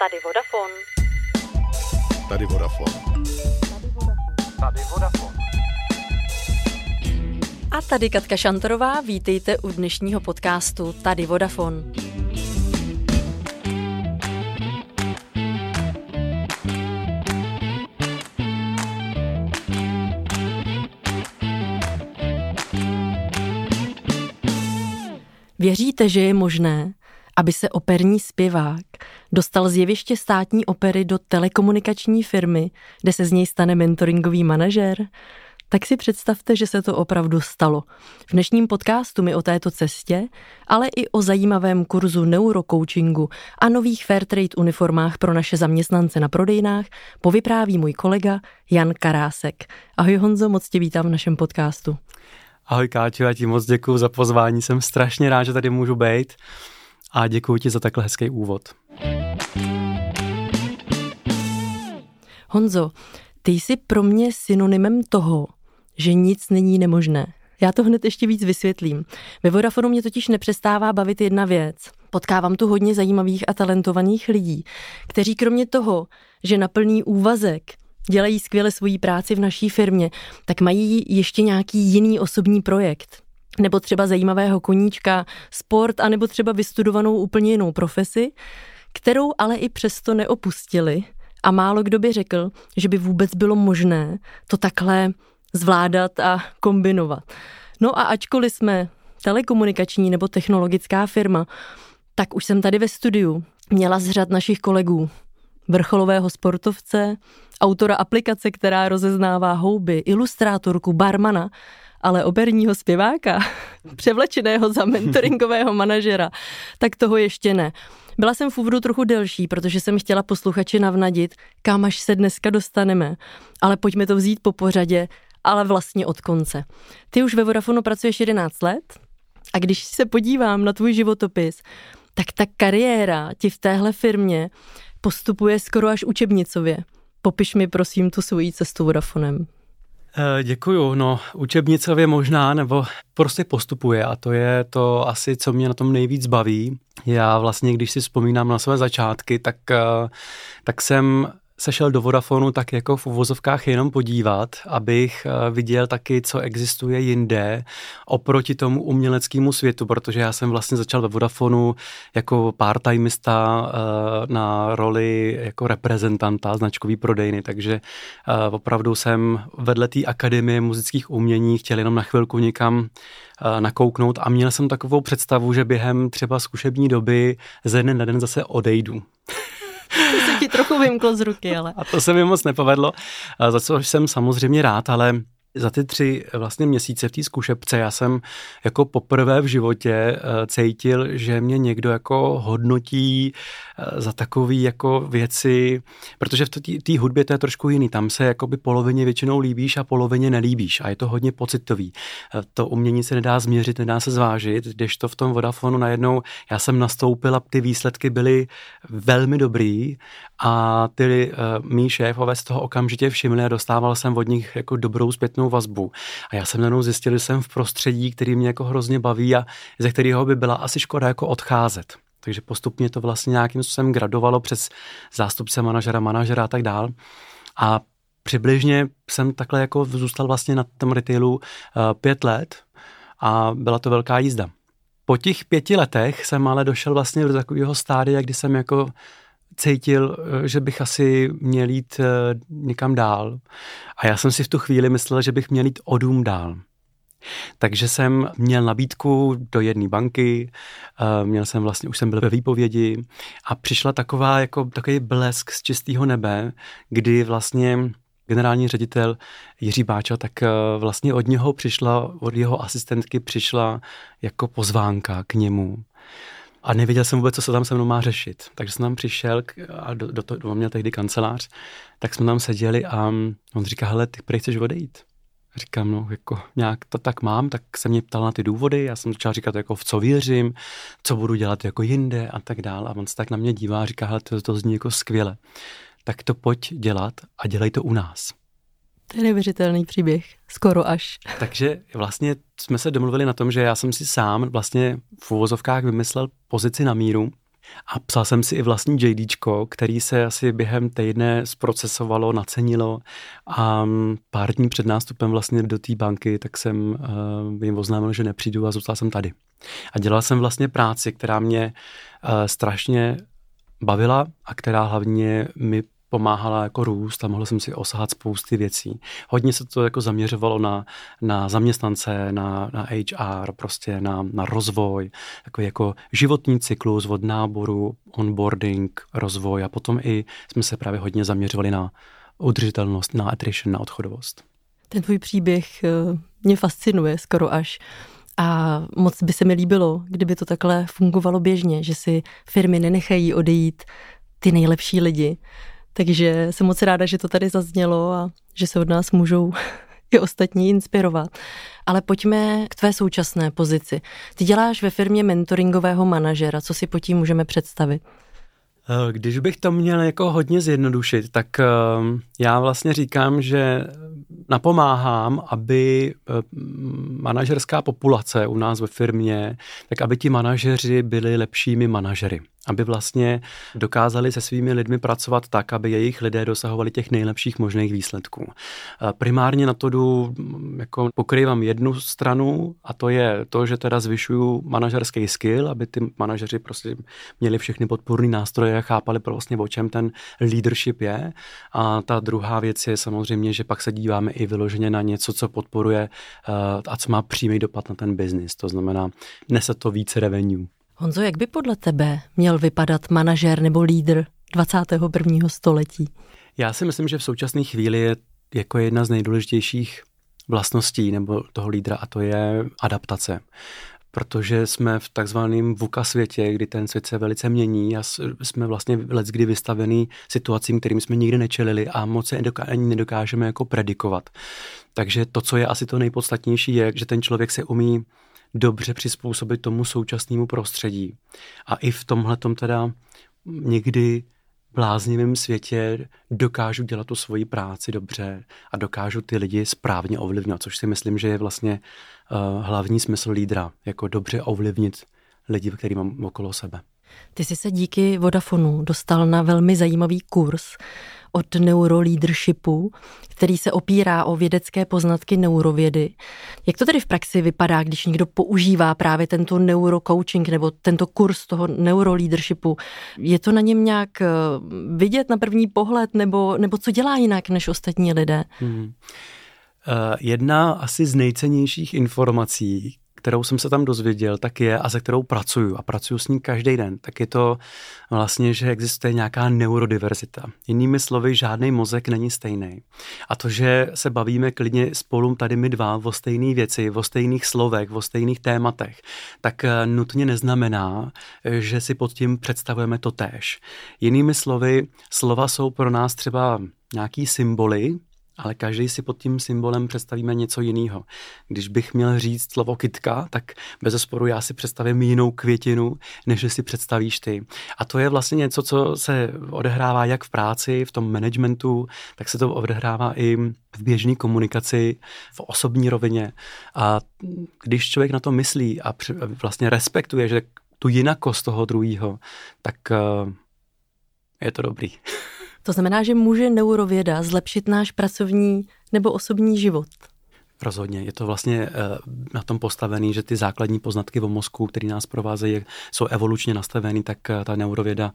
Tady Vodafone. Tady Vodafone. Tady Vodafone. A tady Katka Šantorová, vítejte u dnešního podcastu Tady Vodafone. Věříte, že je možné, aby se operní zpěvák dostal z jeviště státní opery do telekomunikační firmy, kde se z něj stane mentoringový manažer? Tak si představte, že se to opravdu stalo. V dnešním podcastu mi o této cestě, ale i o zajímavém kurzu neurocoachingu a nových Fairtrade uniformách pro naše zaměstnance na prodejnách povypráví můj kolega Jan Karásek. Ahoj Honzo, moc tě vítám v našem podcastu. Ahoj Káťo, já ti moc děkuji za pozvání, jsem strašně rád, že tady můžu být a děkuji ti za takhle hezký úvod. Honzo, ty jsi pro mě synonymem toho, že nic není nemožné. Já to hned ještě víc vysvětlím. Ve Vodafonu mě totiž nepřestává bavit jedna věc. Potkávám tu hodně zajímavých a talentovaných lidí, kteří kromě toho, že na plný úvazek dělají skvěle svoji práci v naší firmě, tak mají ještě nějaký jiný osobní projekt. Nebo třeba zajímavého koníčka, sport, anebo třeba vystudovanou úplně jinou profesi, kterou ale i přesto neopustili. A málo kdo by řekl, že by vůbec bylo možné to takhle zvládat a kombinovat. No a ačkoliv jsme telekomunikační nebo technologická firma, tak už jsem tady ve studiu měla z řad našich kolegů vrcholového sportovce, autora aplikace, která rozeznává houby, ilustrátorku, barmana, ale operního zpěváka, převlečeného za mentoringového manažera, tak toho ještě ne. Byla jsem v úvodu trochu delší, protože jsem chtěla posluchači navnadit, kam až se dneska dostaneme. Ale pojďme to vzít po pořadě, ale vlastně od konce. Ty už ve Vodafonu pracuješ 11 let a když se podívám na tvůj životopis, tak ta kariéra ti v téhle firmě postupuje skoro až učebnicově. Popiš mi prosím tu svoji cestu Vodafonem. Eh, děkuju. No, učebnicově možná, nebo prostě postupuje a to je to asi, co mě na tom nejvíc baví. Já vlastně, když si vzpomínám na své začátky, tak, eh, tak jsem se šel do Vodafonu tak jako v uvozovkách jenom podívat, abych eh, viděl taky, co existuje jinde oproti tomu uměleckému světu, protože já jsem vlastně začal ve Vodafonu jako part-timista eh, na roli jako reprezentanta značkový prodejny, takže eh, opravdu jsem vedle té akademie muzických umění chtěl jenom na chvilku někam nakouknout a měl jsem takovou představu, že během třeba zkušební doby ze dne na den zase odejdu. Trochu vymklo z ruky, ale. A to se mi moc nepovedlo, za co jsem samozřejmě rád, ale za ty tři vlastně měsíce v té zkušebce já jsem jako poprvé v životě eh, cítil, že mě někdo jako hodnotí eh, za takový jako věci, protože v té hudbě to je trošku jiný, tam se jakoby polovině většinou líbíš a polovině nelíbíš a je to hodně pocitový. Eh, to umění se nedá změřit, nedá se zvážit, když to v tom Vodafonu najednou já jsem nastoupil a ty výsledky byly velmi dobrý a ty uh, mý šéfové z toho okamžitě všimli a dostával jsem od nich jako dobrou zpětnou vazbu. A já jsem najednou zjistil, že jsem v prostředí, který mě jako hrozně baví a ze kterého by byla asi škoda jako odcházet. Takže postupně to vlastně nějakým způsobem gradovalo přes zástupce manažera, manažera a tak dál. A přibližně jsem takhle jako zůstal vlastně na tom retailu uh, pět let a byla to velká jízda. Po těch pěti letech jsem ale došel vlastně do takového stádia, kdy jsem jako cítil, eh, že bych asi měl jít eh, někam dál. A já jsem si v tu chvíli myslel, že bych měl jít o dům dál. Takže jsem měl nabídku do jedné banky, eh, měl jsem vlastně, už jsem byl ve výpovědi a přišla taková jako takový blesk z čistého nebe, kdy vlastně generální ředitel Jiří Báča, tak vlastně od něho přišla, od jeho asistentky přišla jako pozvánka k němu a nevěděl jsem vůbec, co se tam se mnou má řešit. Takže jsem tam přišel a do, do toho měl tehdy kancelář, tak jsme tam seděli a on říká, hele, ty prý chceš odejít. Říkám, no, jako nějak to tak mám, tak se mě ptal na ty důvody, já jsem začal říkat, jako v co věřím, co budu dělat jako jinde a tak dále. A on se tak na mě dívá a říká, hele, to, to zní jako skvěle. Tak to pojď dělat a dělej to u nás. To je neuvěřitelný příběh, skoro až. Takže vlastně jsme se domluvili na tom, že já jsem si sám vlastně v uvozovkách vymyslel pozici na míru, A psal jsem si i vlastní JDčko, který se asi během týdne zprocesovalo, nacenilo a pár dní před nástupem vlastně do té banky, tak jsem uh, jim oznámil, že nepřijdu a zůstal jsem tady. A dělal jsem vlastně práci, která mě uh, strašně bavila a která hlavně mi pomáhala jako růst a mohl jsem si osahat spousty věcí. Hodně se to jako zaměřovalo na, na zaměstnance, na, na HR, prostě na, na rozvoj, jako, jako životní cyklus od náboru, onboarding, rozvoj a potom i jsme se právě hodně zaměřovali na udržitelnost, na attrition, na odchodovost. Ten tvůj příběh eh, mě fascinuje skoro až. A moc by se mi líbilo, kdyby to takhle fungovalo běžně, že si firmy nenechají odejít ty nejlepší lidi, takže jsem moc ráda, že to tady zaznělo a že se od nás můžou i ostatní inspirovat. Ale pojďme k tvé současné pozici. Ty děláš ve firmě mentoringového manažera. Co si po tím můžeme představit? Eh, když bych to měl jako hodně zjednodušit, tak eh, já vlastně říkám, že napomáhám, aby eh, manažerská populace u nás ve firmě, tak aby ti manažeři byli lepšími manažery aby vlastně dokázali se svými lidmi pracovat tak, aby jejich lidé dosahovali těch nejlepších možných výsledků. Primárně na to jdu, jako pokrývám jednu stranu a to je to, že teda zvyšuju manažerský skill, aby ty manažeři prostě měli všechny podpůrné nástroje a chápali vlastně, o čem ten leadership je. A ta druhá věc je samozřejmě, že pak se díváme i vyloženě na něco, co podporuje a co má přímý dopad na ten biznis. To znamená, nese to více revenue. Honzo, jak by podle tebe měl vypadat manažer nebo lídr 21. století? Já si myslím, že v současné chvíli je jako jedna z nejdůležitějších vlastností nebo toho lídra a to je adaptace. Protože jsme v takzvaném VUCA světě, kdy ten svět se velice mění a jsme vlastně let kdy vystavený situacím, kterým jsme nikdy nečelili a moc se ani nedokážeme jako predikovat. Takže to, co je asi to nejpodstatnější, je, že ten člověk se umí dobře přizpůsobit tomu současnému prostředí. A i v tomhle teda někdy bláznivém světě dokážu dělat tu svoji práci dobře a dokážu ty lidi správně ovlivňovat, což si myslím, že je vlastně uh, hlavní smysl lídra, jako dobře ovlivnit lidi, který mám okolo sebe. Ty jsi se díky Vodafonu dostal na velmi zajímavý kurz od neuroleadershipu, který se opírá o vědecké poznatky neurovědy. Jak to tedy v praxi vypadá, když někdo používá právě tento neurocoaching nebo tento kurz toho neuroleadershipu? Je to na něm nějak eh, vidět na první pohled nebo, nebo co dělá jinak než ostatní lidé? Hmm. Jedna asi z nejcennějších informací, kterou jsem se tam dozvěděl, tak je, a se kterou pracuju, a pracuju s ní každý den, tak je to vlastně, že existuje nějaká neurodiverzita. Jinými slovy, žádný mozek není stejný. A to, že se bavíme klidně spolu tady my dva o stejné věci, o stejných slovech, o stejných tématech, tak eh, nutně neznamená, že si pod tím představujeme to též. Jinými slovy, slova jsou pro nás třeba nějaký symboly, ale každý si pod tím symbolem představíme něco jiného. Když bych měl říct slovo kytka, tak bez sporu já si představím jinou květinu, než si představíš ty. A to je vlastně něco, co se odehrává jak v práci, v tom managementu, tak se to odehrává i v běžné komunikaci, v osobní rovině. A když člověk na to myslí a vlastně respektuje, že tu jinakost toho druhého, tak eh, je to dobrý. To znamená, že může neurověda zlepšit náš pracovní nebo osobní život. Rozhodně. Je to vlastně eh, na tom postavený, že ty základní poznatky o mozku, které nás provázejí, jsou evolučně nastavený, tak eh, ta neurověda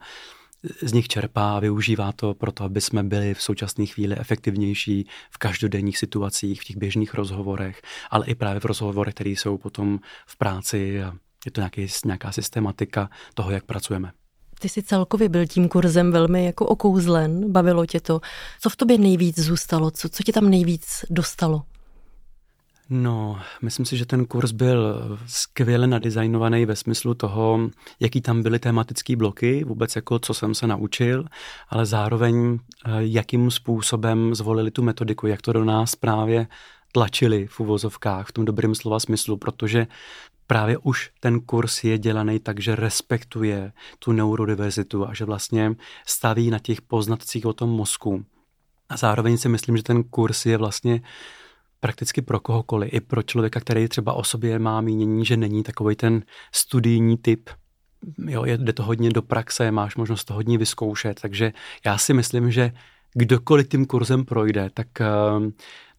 z nich čerpá a využívá to proto, aby jsme byli v současné chvíli efektivnější v každodenních situacích, v těch běžných rozhovorech, ale i právě v rozhovorech, které jsou potom v práci je to nějaký, nějaká systematika toho, jak pracujeme. Ty jsi celkově byl tím kurzem velmi jako okouzlen, bavilo tě to. Co v tobě nejvíc zůstalo? Co, co tě tam nejvíc dostalo? No, myslím si, že ten kurz byl skvěle nadizajnovaný ve smyslu toho, jaký tam byly tematické bloky, vůbec jako co jsem se naučil, ale zároveň eh, jakým způsobem zvolili tu metodiku, jak to do nás právě tlačili v uvozovkách, v tom dobrém slova smyslu, protože právě už ten kurz je dělaný tak, že respektuje tu neurodiverzitu a že vlastně staví na těch poznatcích o tom mozku. A zároveň si myslím, že ten kurz je vlastně prakticky pro kohokoliv, i pro člověka, který třeba o sobě má mínění, že není takový ten studijní typ, jo, jde to hodně do praxe, máš možnost to hodně vyzkoušet, takže já si myslím, že kdokoliv tím kurzem projde, tak, eh,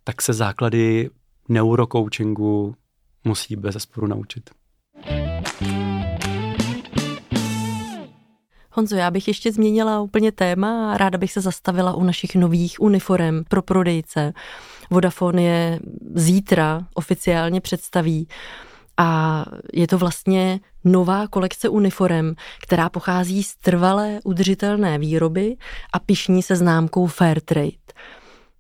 tak se základy neurocoachingu musí bez zesporu naučit. Honzo, já bych ještě změnila úplně téma a ráda bych se zastavila u našich nových uniform pro prodejce. Vodafone je zítra oficiálně představí a je to vlastně nová kolekce uniform, která pochází z trvalé udržitelné výroby a pišní se známkou Fairtrade.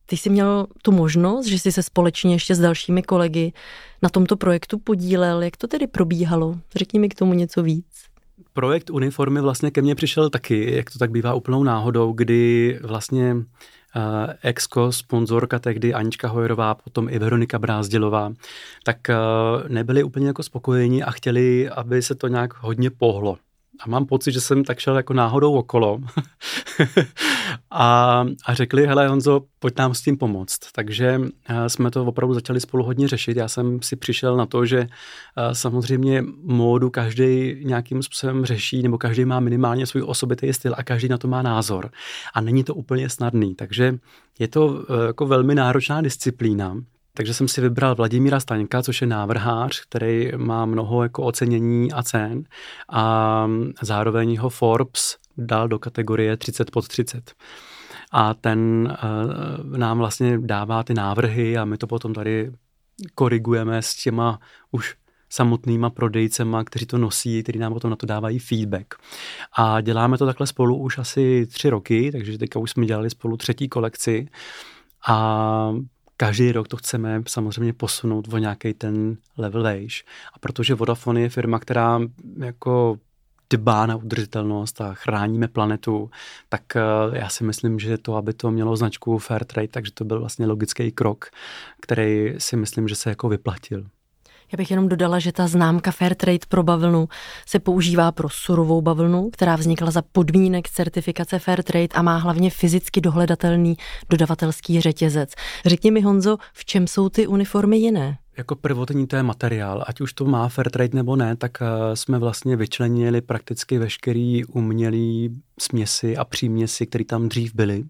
Ty jsi měl tu možnost, že jsi se společně ještě s dalšími kolegy na tomto projektu podílel. Jak to tedy probíhalo? Řekni mi k tomu něco víc. Projekt uniformy vlastně ke mně přišel taky, jak to tak bývá úplnou náhodou, kdy vlastně uh, exko, sponzorka tehdy Anička Hojerová, potom i Veronika Brázdilová, tak uh, nebyli úplně jako spokojeni a chtěli, aby se to nějak hodně pohlo. A mám pocit, že jsem tak šel jako náhodou okolo a, a řekli, hele Honzo, pojď nám s tím pomoct. Takže eh, jsme to opravdu začali spolu hodně řešit. Já jsem si přišel na to, že eh, samozřejmě módu každý nějakým způsobem řeší, nebo každý má minimálně svůj osobitý styl a každý na to má názor. A není to úplně snadný. Takže je to eh, jako velmi náročná disciplína. Takže jsem si vybral Vladimíra Staňka, což je návrhář, který má mnoho jako ocenění a cen. A zároveň ho Forbes dal do kategorie 30 pod 30 a ten uh, nám vlastně dává ty návrhy a my to potom tady korigujeme s těma už samotnýma prodejcema, kteří to nosí, kteří nám potom na to dávají feedback. A děláme to takhle spolu už asi tři roky, takže teďka už jsme dělali spolu třetí kolekci. A každý rok to chceme samozřejmě posunout o nějaký ten level vejš. A protože Vodafone je firma, která jako dbá na udržitelnost a chráníme planetu, tak eh, já si myslím, že to, aby to mělo značku Fairtrade, takže to byl vlastně logický krok, který si myslím, že se jako vyplatil. Já bych jenom dodala, že ta známka Fairtrade pro bavlnu se používá pro surovou bavlnu, která vznikla za podmínek certifikace Fairtrade a má hlavně fyzicky dohledatelný dodavatelský řetězec. Řekni mi, Honzo, v čem jsou ty uniformy jiné? Jako prvotní to je materiál, ať už to má Fairtrade nebo ne, tak eh, jsme vlastně vyčlenili prakticky veškerý umělý směsi a příměsi, které tam dřív byly.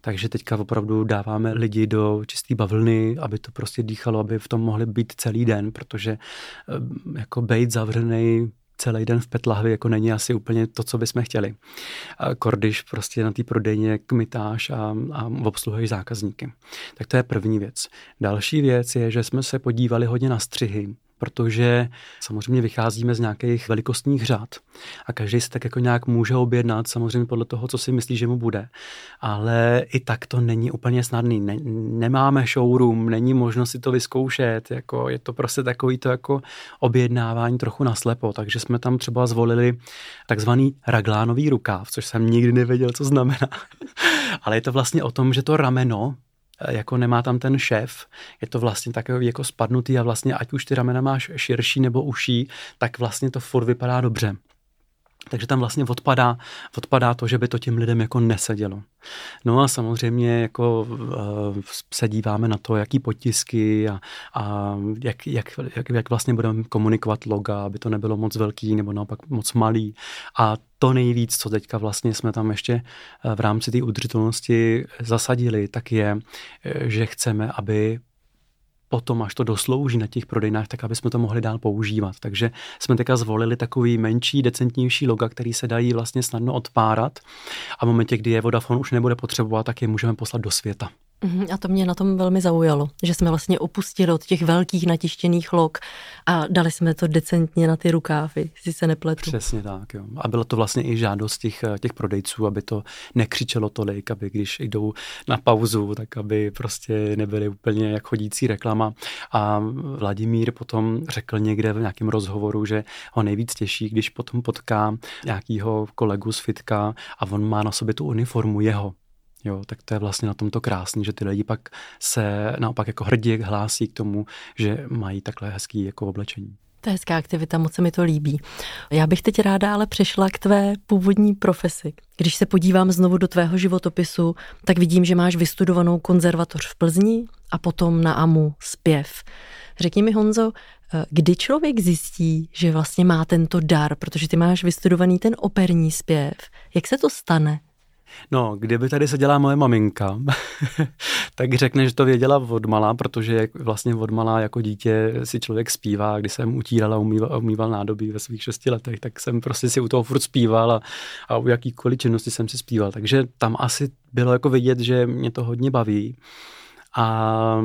Takže teďka opravdu dáváme lidi do čisté bavlny, aby to prostě dýchalo, aby v tom mohli být celý den, protože eh, jako bejt zavřený celý den v petlahvi jako není asi úplně to, co bychom chtěli. Kordyš prostě na té prodejně kmitáš a, a obsluhuješ zákazníky. Tak to je první věc. Další věc je, že jsme se podívali hodně na střihy protože samozřejmě vycházíme z nějakých velikostních řád a každý se tak jako nějak může objednat, samozřejmě podle toho, co si myslí, že mu bude. Ale i tak to není úplně snadný. Ne, nemáme showroom, není možnost si to vyzkoušet, jako je to prostě takový to jako objednávání trochu naslepo, takže jsme tam třeba zvolili takzvaný raglánový rukáv, což jsem nikdy nevěděl, co znamená. Ale je to vlastně o tom, že to rameno jako nemá tam ten šéf, je to vlastně takový jako spadnutý a vlastně ať už ty ramena máš širší nebo uší, tak vlastně to furt vypadá dobře. Takže tam vlastně odpadá, odpadá to, že by to těm lidem jako nesedělo. No a samozřejmě jako uh, se díváme na to, jaký potisky a, a jak, jak, jak, jak vlastně budeme komunikovat loga, aby to nebylo moc velký nebo naopak moc malý. A to nejvíc, co teďka vlastně jsme tam ještě eh, v rámci té udržitelnosti zasadili, tak je, eh, že chceme, aby potom, až to doslouží na těch prodejnách, tak aby jsme to mohli dál používat. Takže jsme teďka zvolili takový menší, decentnější loga, který se dají vlastně snadno odpárat a v momentě, kdy je Vodafone už nebude potřebovat, tak je můžeme poslat do světa. Mhm, a to mě na tom velmi zaujalo, že jsme vlastně opustili od těch velkých natištěných log a dali jsme to decentně na ty rukávy, si se nepletu. Přesně tak, jo. A bylo to vlastně i žádost těch, eh, těch prodejců, aby to nekřičelo tolik, aby když jdou na pauzu, tak aby prostě nebyly úplně jak chodící reklama. A Vladimír potom řekl někde v nějakém rozhovoru, že ho nejvíc těší, když potom potká nějakýho kolegu z fitka a on má na sobě tu uniformu jeho, Jo, tak to je vlastně na tomto krásný, že ty lidi pak se naopak jako hrdě hlásí k tomu, že mají takhle hezký jako oblečení. To je hezká aktivita, moc se mi to líbí. Já bych teď ráda ale přešla k tvé původní profesi. Když se podívám znovu do tvého životopisu, tak vidím, že máš vystudovanou konzervatoř v Plzni a potom na AMU zpěv. Řekni mi, Honzo, kdy člověk zjistí, že vlastně má tento dar, protože ty máš vystudovaný ten operní zpěv. Jak se to stane? No, kdyby tady seděla moje maminka, tak řekne, že to věděla od malá, protože vlastně od malá jako dítě si člověk zpívá. Když jsem utírala a umýval, umýval nádobí ve svých šesti letech, tak jsem prostě si u toho furt zpíval a, a u jakýkoliv činnosti jsem si zpíval. Takže tam asi bylo jako vidět, že mě to hodně baví. A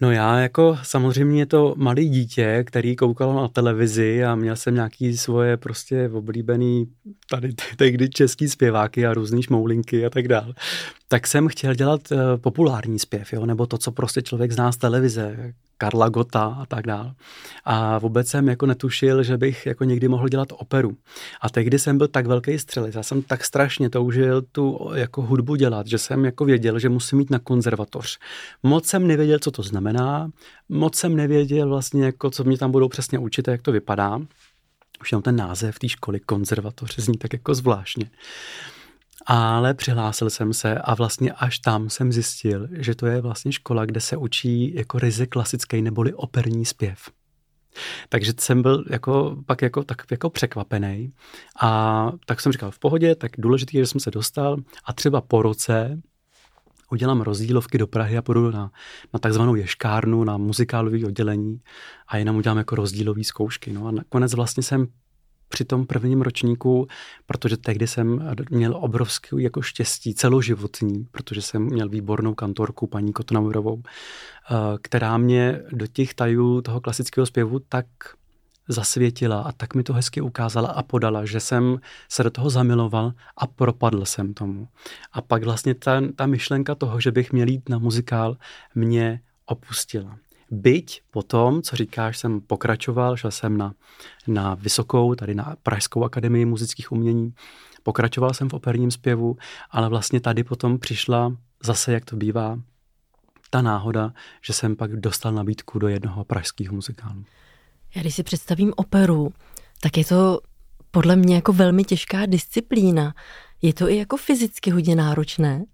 no já jako samozřejmě to malý dítě, který koukal na televizi a měl jsem nějaký svoje prostě oblíbený tady tehdy český zpěváky a různý šmoulinky a tak dále, tak jsem chtěl dělat uh, populární zpěv, jo, nebo to, co prostě člověk zná z televize, Karla Gota a tak dále. A vůbec jsem jako netušil, že bych jako někdy mohl dělat operu. A tehdy jsem byl tak velký střelec, já jsem tak strašně toužil tu jako hudbu dělat, že jsem jako věděl, že musím mít na konzervatoř. Moc jsem nevěděl, co to znamená, moc jsem nevěděl vlastně, jako, co mě tam budou přesně učit a jak to vypadá. Už jenom ten název té školy konzervatoř zní tak jako zvláštně ale přihlásil jsem se a vlastně až tam jsem zjistil, že to je vlastně škola, kde se učí jako ryze klasický neboli operní zpěv. Takže jsem byl jako, pak jako, tak jako překvapený a tak jsem říkal v pohodě, tak důležitý je, že jsem se dostal a třeba po roce udělám rozdílovky do Prahy a půjdu na, na takzvanou ješkárnu, na muzikálové oddělení a jenom udělám jako rozdílové zkoušky. No a nakonec vlastně jsem při tom prvním ročníku, protože tehdy jsem měl obrovské jako štěstí celoživotní, protože jsem měl výbornou kantorku paní Kotnaurovou, eh, která mě do těch tajů toho klasického zpěvu tak zasvětila a tak mi to hezky ukázala a podala, že jsem se do toho zamiloval a propadl jsem tomu. A pak vlastně ta, ta myšlenka toho, že bych měl jít na muzikál, mě opustila. Byť potom, co říkáš, jsem pokračoval, šel jsem na, na vysokou, tady na Pražskou akademii muzických umění, pokračoval jsem v operním zpěvu, ale vlastně tady potom přišla zase, jak to bývá, ta náhoda, že jsem pak dostal nabídku do jednoho pražského muzikálu. Já když si představím operu, tak je to podle mě jako velmi těžká disciplína. Je to i jako fyzicky hodně náročné?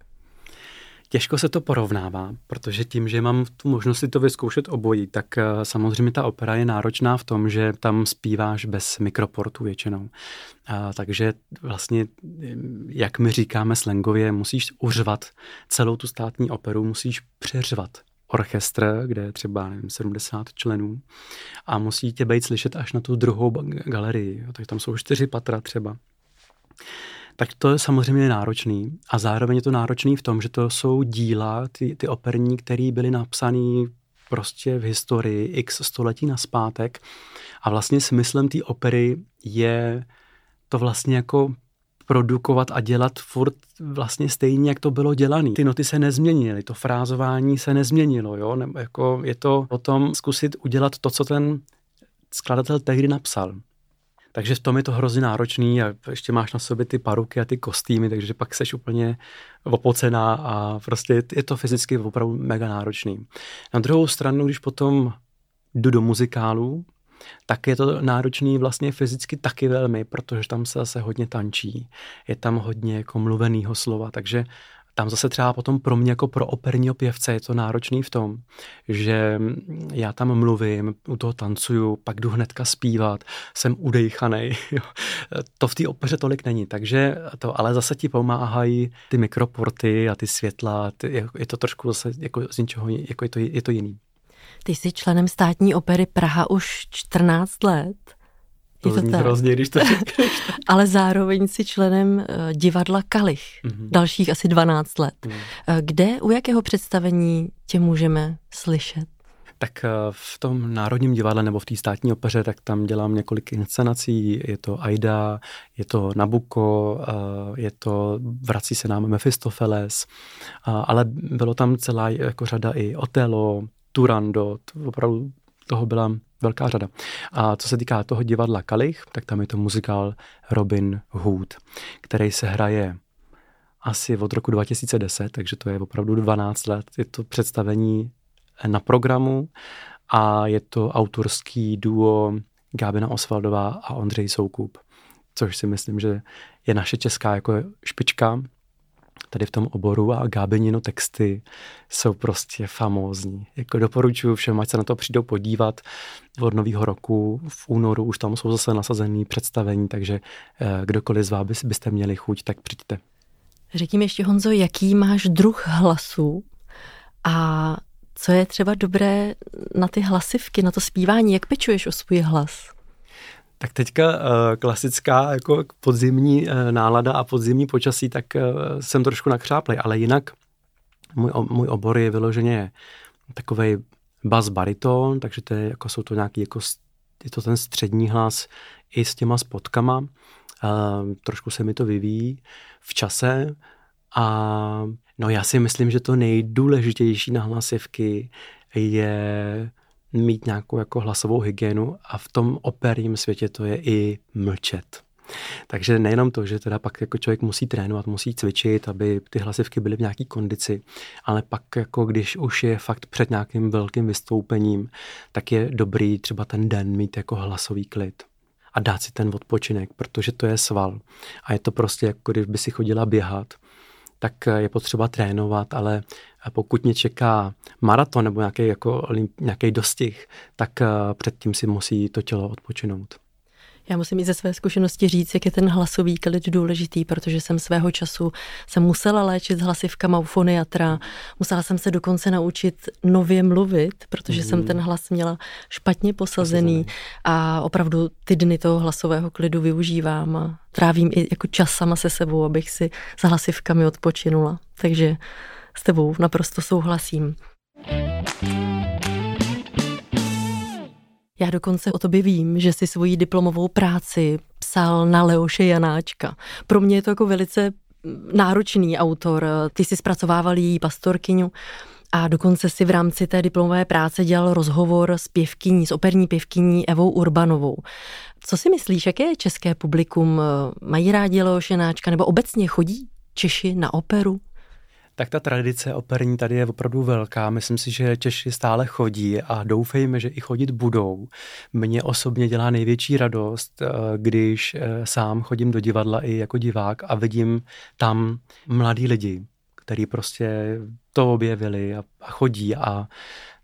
Těžko se to porovnává, protože tím, že mám tu možnost si to vyzkoušet obojí, tak eh, samozřejmě ta opera je náročná v tom, že tam zpíváš bez mikroportu většinou. A, takže vlastně, jak my říkáme slangově, musíš uřvat celou tu státní operu, musíš přeřvat orchestr, kde je třeba nevím, 70 členů a musí tě být slyšet až na tu druhou galerii. Tak tam jsou čtyři patra třeba tak to je samozřejmě náročný. A zároveň je to náročný v tom, že to jsou díla, ty, ty operní, které byly napsané prostě v historii x století naspátek. A vlastně smyslem té opery je to vlastně jako produkovat a dělat furt vlastně stejně, jak to bylo dělané. Ty noty se nezměnily, to frázování se nezměnilo, jo? Nebo jako je to o tom zkusit udělat to, co ten skladatel tehdy napsal. Takže v tom je to hrozně náročný a ještě máš na sobě ty paruky a ty kostýmy, takže pak seš úplně opocená a prostě je to fyzicky opravdu mega náročný. Na druhou stranu, když potom jdu do muzikálu, tak je to náročný vlastně fyzicky taky velmi, protože tam se zase hodně tančí. Je tam hodně jako mluvenýho slova, takže tam zase třeba potom pro mě jako pro operního pěvce je to náročný v tom, že já tam mluvím, u toho tancuju, pak jdu hnedka zpívat, jsem udejchaný. to v té opeře tolik není, takže to, ale zase ti pomáhají ty mikroporty a ty světla, ty, je to trošku zase jako z něčeho, jako je to, je to jiný. Ty jsi členem státní opery Praha už 14 let. To, to zní tak. hrozně, když to řekneš. Ale zároveň si členem uh, divadla Kalich, mm-hmm. dalších asi 12 let. Mm. Kde, u jakého představení tě můžeme slyšet? Tak eh, v tom Národním divadle nebo v té státní opeře, tak tam dělám několik inscenací. Je to Aida, je to Nabuko, je to Vrací se nám Mephistopheles, ale bylo tam celá jako řada i Otelo, Turandot, opravdu toho byla velká řada. A co se týká toho divadla Kalich, tak tam je to muzikál Robin Hood, který se hraje asi od roku 2010, takže to je opravdu 12 let. Je to představení na programu a je to autorský duo Gábina Osvaldová a Ondřej Soukup, což si myslím, že je naše česká jako špička tady v tom oboru a Gábinino texty jsou prostě famózní. Jako doporučuji všem, ať se na to přijdou podívat od nového roku. V únoru už tam jsou zase nasazený představení, takže eh, kdokoliv z vás byste měli chuť, tak přijďte. Řekni ještě, Honzo, jaký máš druh hlasu a co je třeba dobré na ty hlasivky, na to zpívání? Jak pečuješ o svůj hlas? Tak teďka uh, klasická jako podzimní uh, nálada a podzimní počasí, tak uh, jsem trošku nakřáplej, ale jinak můj, můj obor je vyloženě takový bas bariton, takže to je, jako jsou to nějaký, jako, je to ten střední hlas i s těma spotkama. Trošku se mi to vyvíjí v čase a no já si myslím, že to nejdůležitější na hlasivky je mít nějakou jako hlasovou hygienu a v tom operním světě to je i mlčet. Takže nejenom to, že teda pak jako člověk musí trénovat, musí cvičit, aby ty hlasivky byly v nějaký kondici, ale pak jako když už je fakt před nějakým velkým vystoupením, tak je dobrý třeba ten den mít jako hlasový klid a dát si ten odpočinek, protože to je sval. A je to prostě jako když by si chodila běhat, tak je potřeba trénovat, ale pokud mě čeká maraton nebo nějaký, jako, nějaký dostih, tak eh, předtím si musí to tělo odpočinout. Já musím i ze své zkušenosti říct, jak je ten hlasový klid důležitý, protože jsem svého času se musela léčit s hlasivkama ufoniatra, musela jsem se dokonce naučit nově mluvit, protože mm. jsem mhm. ten hlas měla špatně posazený a opravdu ty dny toho hlasového klidu využívám a trávím i jako čas sama se sebou, abych si s hlasivkami odpočinula. Takže s tebou naprosto souhlasím. Já dokonce o tobě vím, že si svoji diplomovou práci psal na Leoše Janáčka. Pro mě je to jako velice náročný autor. Ty si zpracovával její pastorkyňu a dokonce si v rámci té diplomové práce dělal rozhovor s pěvkyní, s operní pěvkyní Evou Urbanovou. Co si myslíš, jaké je české publikum? Mají rádi Leoše Janáčka nebo obecně chodí Češi na operu? Tak ta tradice operní tady je opravdu velká. Myslím si, že Češi stále chodí a doufejme, že i chodit budou. Mně osobně dělá největší radost, eh, když eh, sám chodím do divadla i jako divák a vidím tam mladí lidi, kteří prostě to objevili a, chodí a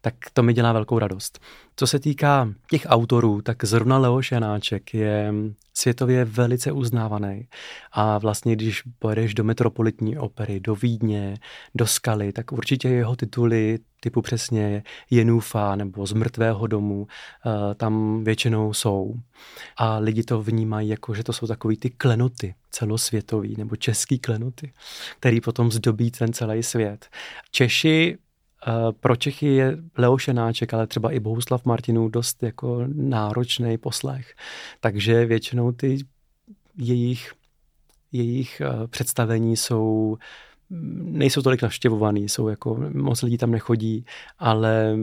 tak to mi dělá velkou radost. Co se týká těch autorů, tak zrovna Leoš Janáček je světově velice uznávaný. A vlastně, když pojedeš do metropolitní opery, do Vídně, do Skaly, tak určitě jeho tituly typu přesně Jenufa nebo z mrtvého domu eh, tam většinou jsou. A lidi to vnímají jako, že to jsou takový ty klenoty celosvětový nebo český klenoty, který potom zdobí ten celý svět. Češi Eh, pro Čechy je Leo Šenáček, ale třeba i Bohuslav Martinů dost jako náročný poslech. Takže většinou ty jejich, jejich eh, představení jsou nejsou tolik navštěvovaný, jsou jako, moc lidí tam nechodí, ale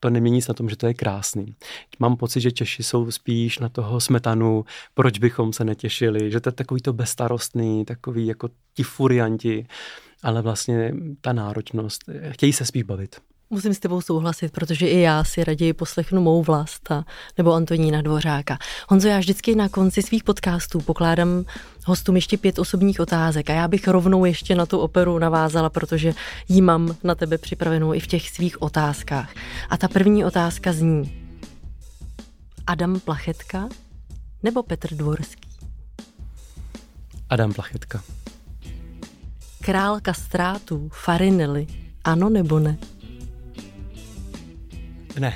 to nemění nic na tom, že to je krásný. Mám pocit, že Češi jsou spíš na toho smetanu, proč bychom se netěšili, že to je takový to bezstarostný, takový jako ti furianti, ale vlastně ta náročnost, chtějí se spíš bavit. Musím s tebou souhlasit, protože i já si raději poslechnu mou vlast a, nebo Antonína Dvořáka. Honzo, já vždycky na konci svých podcastů pokládám hostům ještě pět osobních otázek a já bych rovnou ještě na tu operu navázala, protože jí mám na tebe připravenou i v těch svých otázkách. A ta první otázka zní Adam Plachetka nebo Petr Dvorský? Adam Plachetka. Král kastrátů, Farinelli, ano nebo ne? Ne.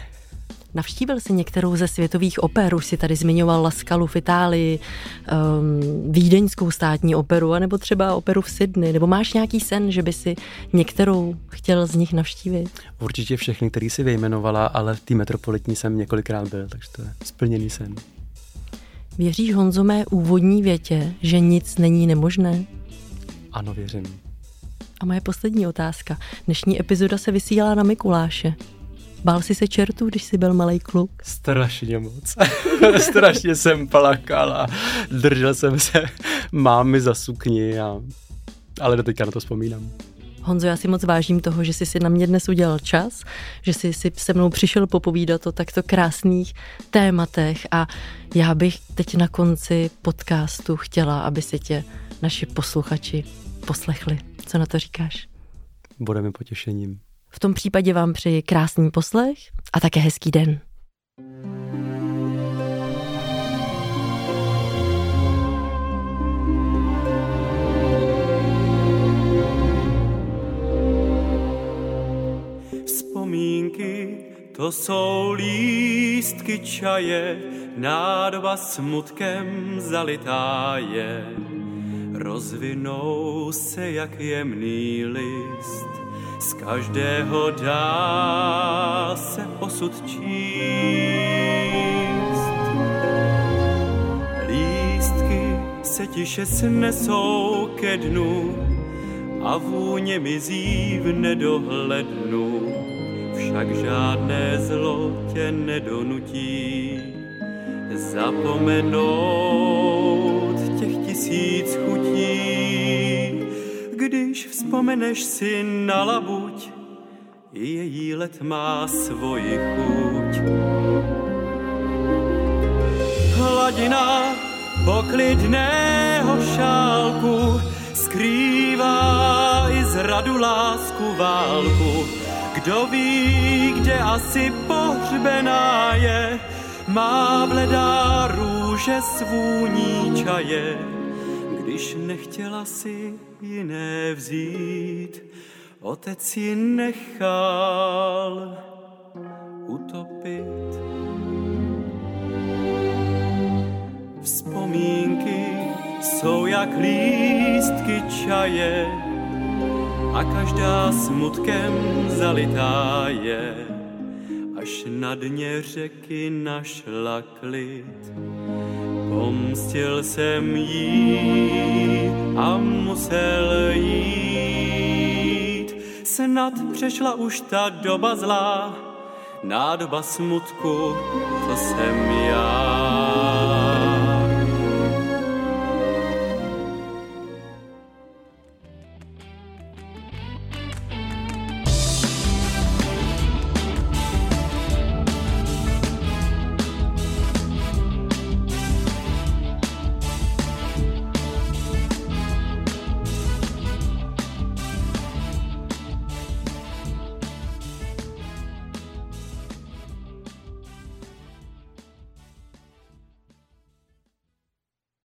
Navštívil jsi některou ze světových oper, už si tady zmiňoval Laskalu v Itálii, um, Vídeňskou státní operu, anebo třeba operu v Sydney, nebo máš nějaký sen, že by si některou chtěl z nich navštívit? Určitě všechny, který si vyjmenovala, ale v té metropolitní jsem několikrát byl, takže to je splněný sen. Věříš Honzo mé úvodní větě, že nic není nemožné? Ano, věřím. A moje poslední otázka. Dnešní epizoda se vysílá na Mikuláše. Bál jsi se čertů, když jsi byl malý kluk? Strašně moc. Strašně jsem plakal a držel jsem se mámy za sukni, a... ale do teďka na to vzpomínám. Honzo, já si moc vážím toho, že jsi si na mě dnes udělal čas, že jsi si se mnou přišel popovídat o takto krásných tématech a já bych teď na konci podcastu chtěla, aby si tě naši posluchači poslechli. Co na to říkáš? Budeme potěšením. V tom případě vám přeji krásný poslech a také hezký den. Vzpomínky, to jsou lístky čaje, nádoba smutkem zalitá je. Rozvinou se jak jemný list, z každého dá se osud číst. Lístky se tiše snesou ke dnu a vůně mizí v nedohlednu, však žádné zlo tě nedonutí zapomenout tisíc chutí. Když vzpomeneš si na labuť, její let má svoji chuť. Hladina poklidného šálku skrývá i zradu lásku válku. Kdo ví, kde asi pohřbená je, má bledá růže svůní čaje, když nechtěla si jiné vzít, otec ji nechal utopit. Vzpomínky jsou jak lístky čaje a každá smutkem zalitá je až na dně řeky našla klid. Pomstil jsem jí a musel jít. Snad přešla už ta doba zlá, nádoba smutku, to jsem já.